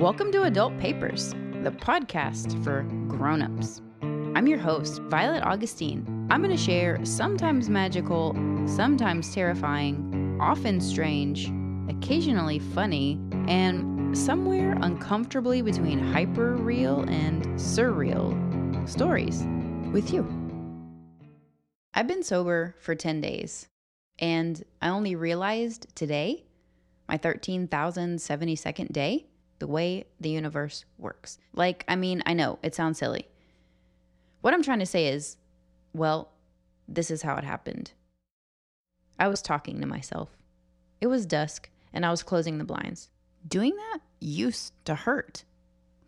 Welcome to Adult Papers, the podcast for grown-ups. I'm your host, Violet Augustine. I'm going to share sometimes magical, sometimes terrifying, often strange, occasionally funny, and somewhere uncomfortably between hyper real and surreal stories with you. I've been sober for 10 days, and I only realized today, my 13,072nd day, the way the universe works. Like, I mean, I know it sounds silly. What I'm trying to say is, well, this is how it happened. I was talking to myself. It was dusk, and I was closing the blinds. Doing that used to hurt,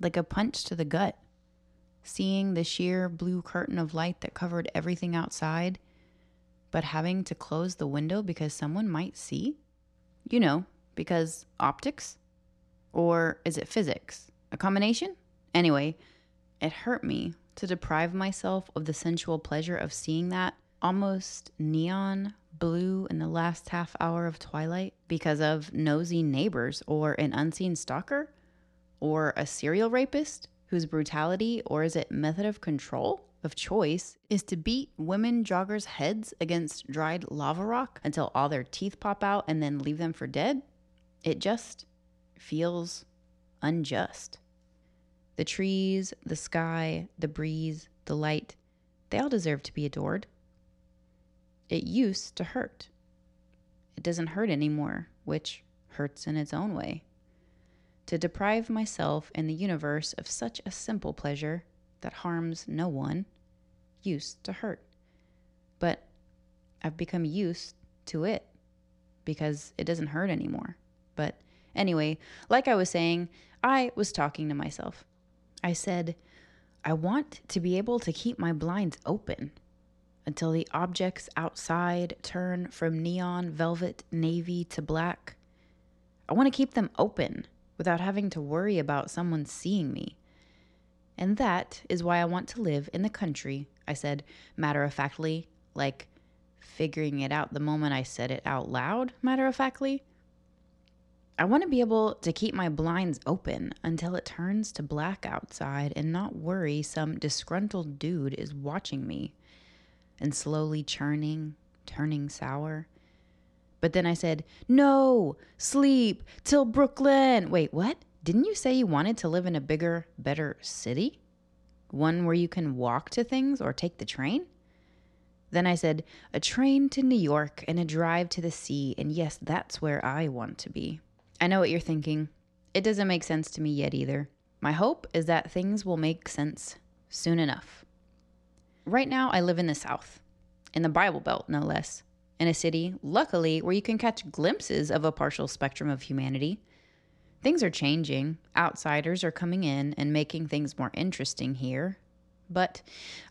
like a punch to the gut. Seeing the sheer blue curtain of light that covered everything outside, but having to close the window because someone might see? You know, because optics? Or is it physics? A combination? Anyway, it hurt me to deprive myself of the sensual pleasure of seeing that almost neon blue in the last half hour of twilight because of nosy neighbors or an unseen stalker or a serial rapist whose brutality or is it method of control of choice is to beat women joggers heads against dried lava rock until all their teeth pop out and then leave them for dead it just feels unjust. The trees, the sky, the breeze, the light, they all deserve to be adored. It used to hurt. It doesn't hurt anymore, which hurts in its own way. To deprive myself and the universe of such a simple pleasure that harms no one used to hurt. But I've become used to it because it doesn't hurt anymore. But Anyway, like I was saying, I was talking to myself. I said, I want to be able to keep my blinds open until the objects outside turn from neon velvet navy to black. I want to keep them open without having to worry about someone seeing me. And that is why I want to live in the country, I said matter of factly, like figuring it out the moment I said it out loud, matter of factly. I want to be able to keep my blinds open until it turns to black outside and not worry some disgruntled dude is watching me and slowly churning, turning sour. But then I said, No, sleep till Brooklyn. Wait, what? Didn't you say you wanted to live in a bigger, better city? One where you can walk to things or take the train? Then I said, A train to New York and a drive to the sea. And yes, that's where I want to be. I know what you're thinking. It doesn't make sense to me yet either. My hope is that things will make sense soon enough. Right now, I live in the South, in the Bible Belt, no less, in a city, luckily, where you can catch glimpses of a partial spectrum of humanity. Things are changing. Outsiders are coming in and making things more interesting here. But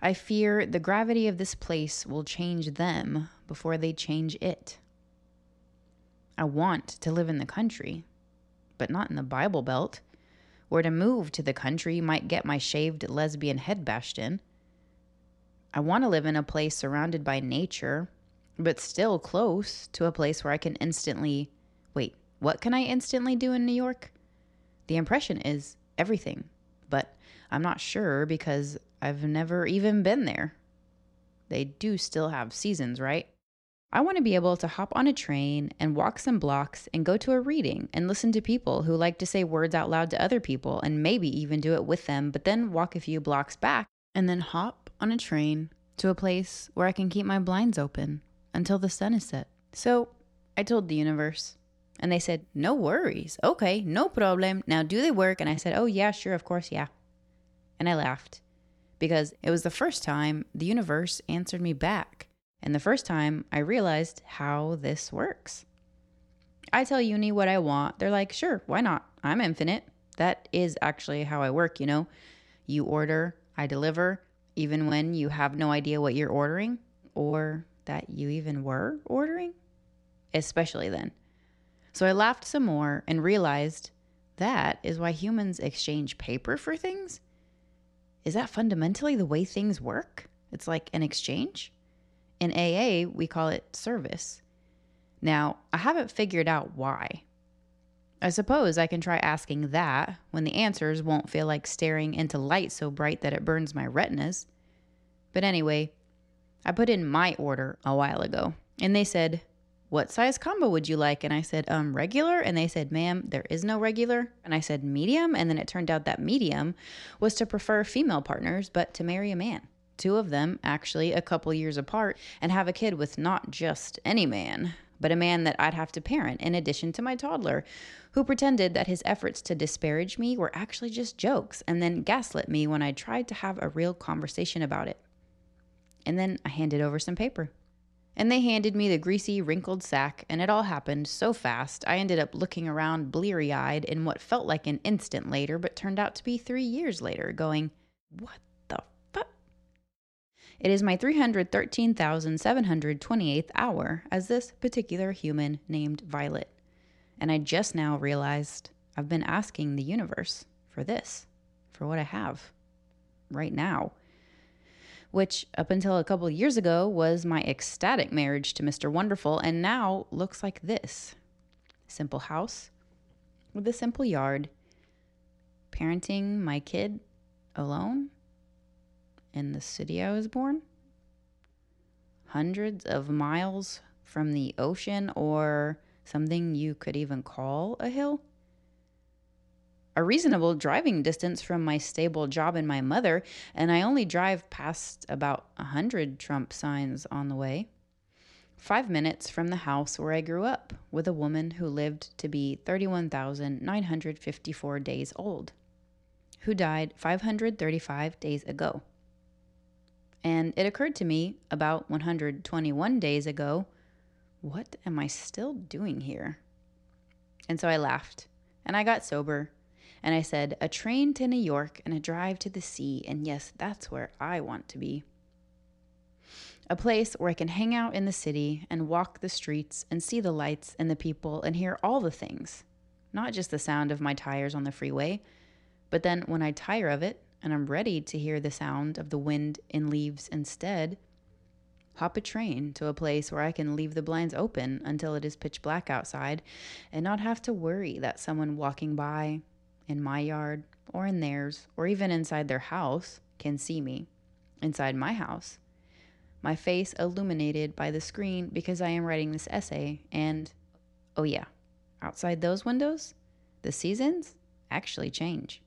I fear the gravity of this place will change them before they change it. I want to live in the country, but not in the Bible Belt, where to move to the country might get my shaved lesbian head bashed in. I want to live in a place surrounded by nature, but still close to a place where I can instantly. Wait, what can I instantly do in New York? The impression is everything, but I'm not sure because I've never even been there. They do still have seasons, right? I want to be able to hop on a train and walk some blocks and go to a reading and listen to people who like to say words out loud to other people and maybe even do it with them, but then walk a few blocks back and then hop on a train to a place where I can keep my blinds open until the sun is set. So I told the universe, and they said, No worries. Okay, no problem. Now do they work? And I said, Oh, yeah, sure, of course, yeah. And I laughed because it was the first time the universe answered me back. And the first time I realized how this works. I tell uni what I want. They're like, sure, why not? I'm infinite. That is actually how I work, you know? You order, I deliver, even when you have no idea what you're ordering or that you even were ordering, especially then. So I laughed some more and realized that is why humans exchange paper for things. Is that fundamentally the way things work? It's like an exchange? In AA, we call it service. Now, I haven't figured out why. I suppose I can try asking that when the answers won't feel like staring into light so bright that it burns my retinas. But anyway, I put in my order a while ago and they said, What size combo would you like? And I said, Um, regular. And they said, Ma'am, there is no regular. And I said, Medium. And then it turned out that medium was to prefer female partners, but to marry a man. Two of them, actually, a couple years apart, and have a kid with not just any man, but a man that I'd have to parent in addition to my toddler, who pretended that his efforts to disparage me were actually just jokes and then gaslit me when I tried to have a real conversation about it. And then I handed over some paper. And they handed me the greasy, wrinkled sack, and it all happened so fast I ended up looking around bleary eyed in what felt like an instant later, but turned out to be three years later, going, What? It is my 313,728th hour as this particular human named Violet. And I just now realized I've been asking the universe for this, for what I have right now which up until a couple years ago was my ecstatic marriage to Mr. Wonderful, and now looks like this simple house with a simple yard, parenting my kid alone in the city I was born, hundreds of miles from the ocean or something you could even call a hill a reasonable driving distance from my stable job and my mother, and I only drive past about a hundred Trump signs on the way. Five minutes from the house where I grew up with a woman who lived to be 31,954 days old, who died 535 days ago. And it occurred to me about 121 days ago what am I still doing here? And so I laughed and I got sober and I said, A train to New York and a drive to the sea. And yes, that's where I want to be. A place where I can hang out in the city and walk the streets and see the lights and the people and hear all the things, not just the sound of my tires on the freeway, but then when I tire of it and I'm ready to hear the sound of the wind in leaves instead, hop a train to a place where I can leave the blinds open until it is pitch black outside and not have to worry that someone walking by in my yard or in theirs or even inside their house can see me inside my house. My face illuminated by the screen because I am writing this essay, and oh, yeah, outside those windows, the seasons actually change.